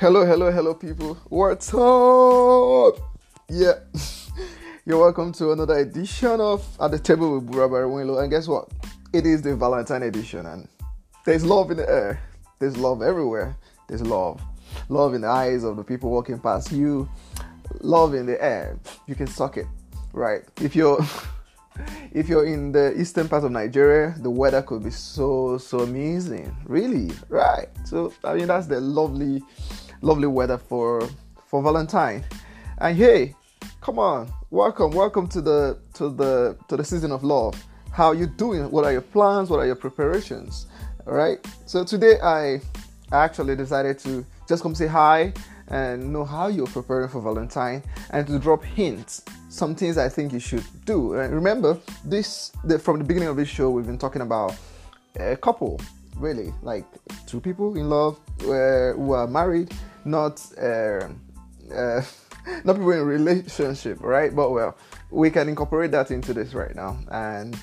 Hello, hello, hello, people. What's up? Yeah, you're welcome to another edition of At the Table with Bura Barwinlo. And guess what? It is the Valentine edition, and there's love in the air. There's love everywhere. There's love. Love in the eyes of the people walking past you. Love in the air. You can suck it, right? If you're if you're in the eastern part of Nigeria, the weather could be so so amazing. Really, right? So I mean that's the lovely, lovely weather for for Valentine. And hey, come on, welcome, welcome to the to the to the season of love. How are you doing? What are your plans? What are your preparations? All right. So today I actually decided to just come say hi and know how you're preparing for Valentine and to drop hints, some things I think you should do. And remember, this the, from the beginning of this show, we've been talking about a couple, really, like two people in love uh, who are married, not uh, uh, not people in relationship, right? But well, we can incorporate that into this right now, and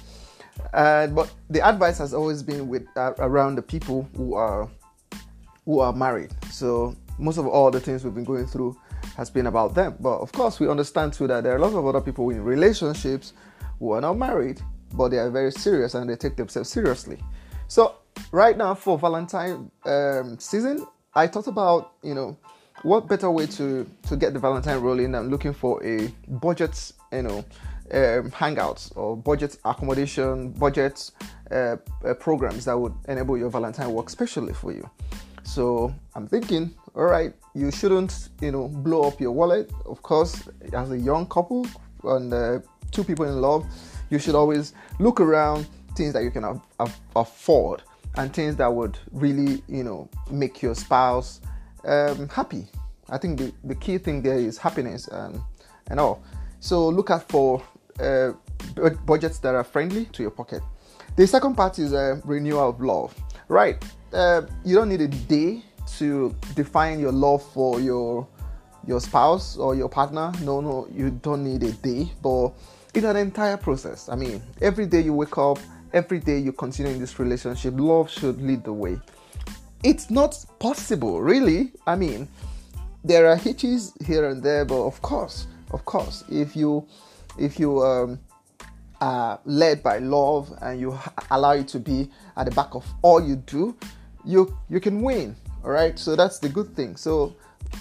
and but the advice has always been with uh, around the people who are who are married. So most of all the things we've been going through has been about them. But of course, we understand too that there are a lot of other people in relationships who are not married, but they are very serious and they take themselves seriously. So right now for Valentine um, season, I thought about you know what better way to to get the Valentine rolling than looking for a budget you know um, hangouts or budget accommodation budget uh, uh, programs that would enable your Valentine work specially for you. So I'm thinking, all right, you shouldn't, you know, blow up your wallet. Of course, as a young couple and uh, two people in love, you should always look around things that you can af- af- afford and things that would really, you know, make your spouse um, happy. I think the, the key thing there is happiness and and all. So look out for uh, budgets that are friendly to your pocket. The second part is a renewal of love. Right, uh, you don't need a day to define your love for your your spouse or your partner. No, no, you don't need a day, but it's an entire process. I mean, every day you wake up, every day you continue in this relationship, love should lead the way. It's not possible, really. I mean, there are hitches here and there, but of course, of course, if you if you um, are led by love and you allow it to be at the back of all you do, you you can win all right so that's the good thing so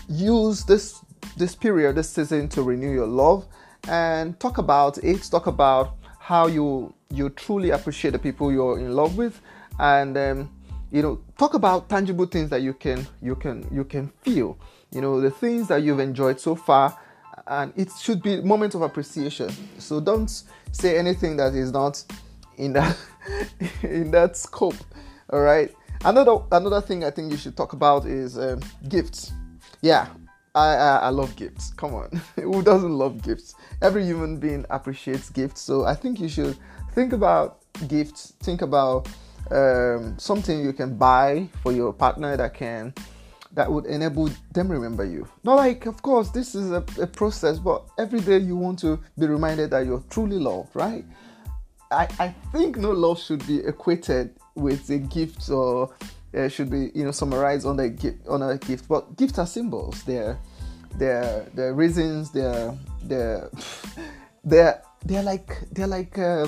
use this this period this season to renew your love and talk about it talk about how you you truly appreciate the people you're in love with. And um, you know talk about tangible things that you can you can you can feel. You know the things that you've enjoyed so far and it should be moment of appreciation. So don't say anything that is not in that in that scope all right? Another another thing I think you should talk about is um, gifts. Yeah, I, I, I love gifts. Come on, who doesn't love gifts? Every human being appreciates gifts. So I think you should think about gifts. Think about um, something you can buy for your partner that can that would enable them remember you. Not like, of course, this is a, a process, but every day you want to be reminded that you're truly loved, right? I, I think no love should be equated with a gift or uh, should be you know summarized on gift on a gift but gifts are symbols. They're they're they're reasons they're they're they're they're like they're like uh,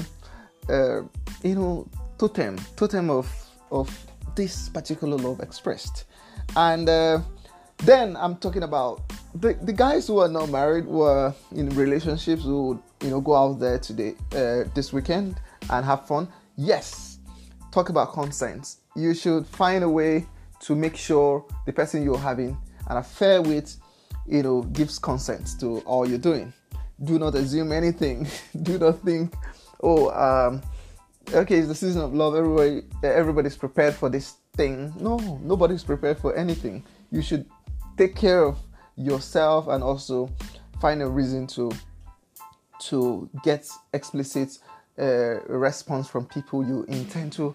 uh, you know totem totem of of this particular love expressed. And uh, then i'm talking about the, the guys who are not married who are in relationships who would you know go out there today uh, this weekend and have fun. Yes talk about consent. You should find a way to make sure the person you're having an affair with, you know, gives consent to all you're doing. Do not assume anything. Do not think, oh, um, okay, it's the season of love. Everybody, everybody's prepared for this thing. No, nobody's prepared for anything. You should take care of yourself and also find a reason to to get explicit uh, response from people you intend to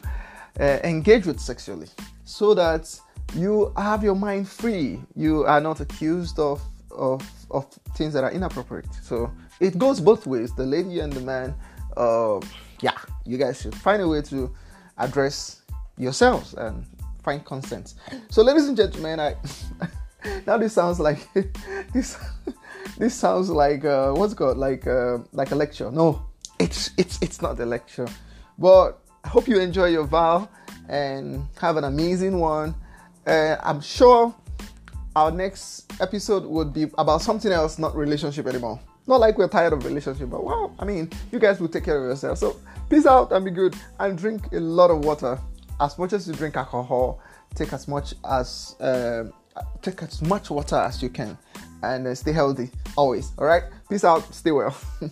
uh, engage with sexually. So that you have your mind free. You are not accused of of of things that are inappropriate. So it goes both ways. The lady and the man uh, yeah you guys should find a way to address yourselves and find consent. So ladies and gentlemen i now this sounds like this. This sounds like uh, what's it called? Like uh, like a lecture. No, it's it's it's not a lecture. But I hope you enjoy your vow and have an amazing one. Uh, I'm sure our next episode would be about something else, not relationship anymore. Not like we're tired of relationship, but wow, I mean, you guys will take care of yourself. So peace out and be good and drink a lot of water. As much as you drink alcohol, take as much as uh, take as much water as you can and uh, stay healthy always. All right, peace out, stay well.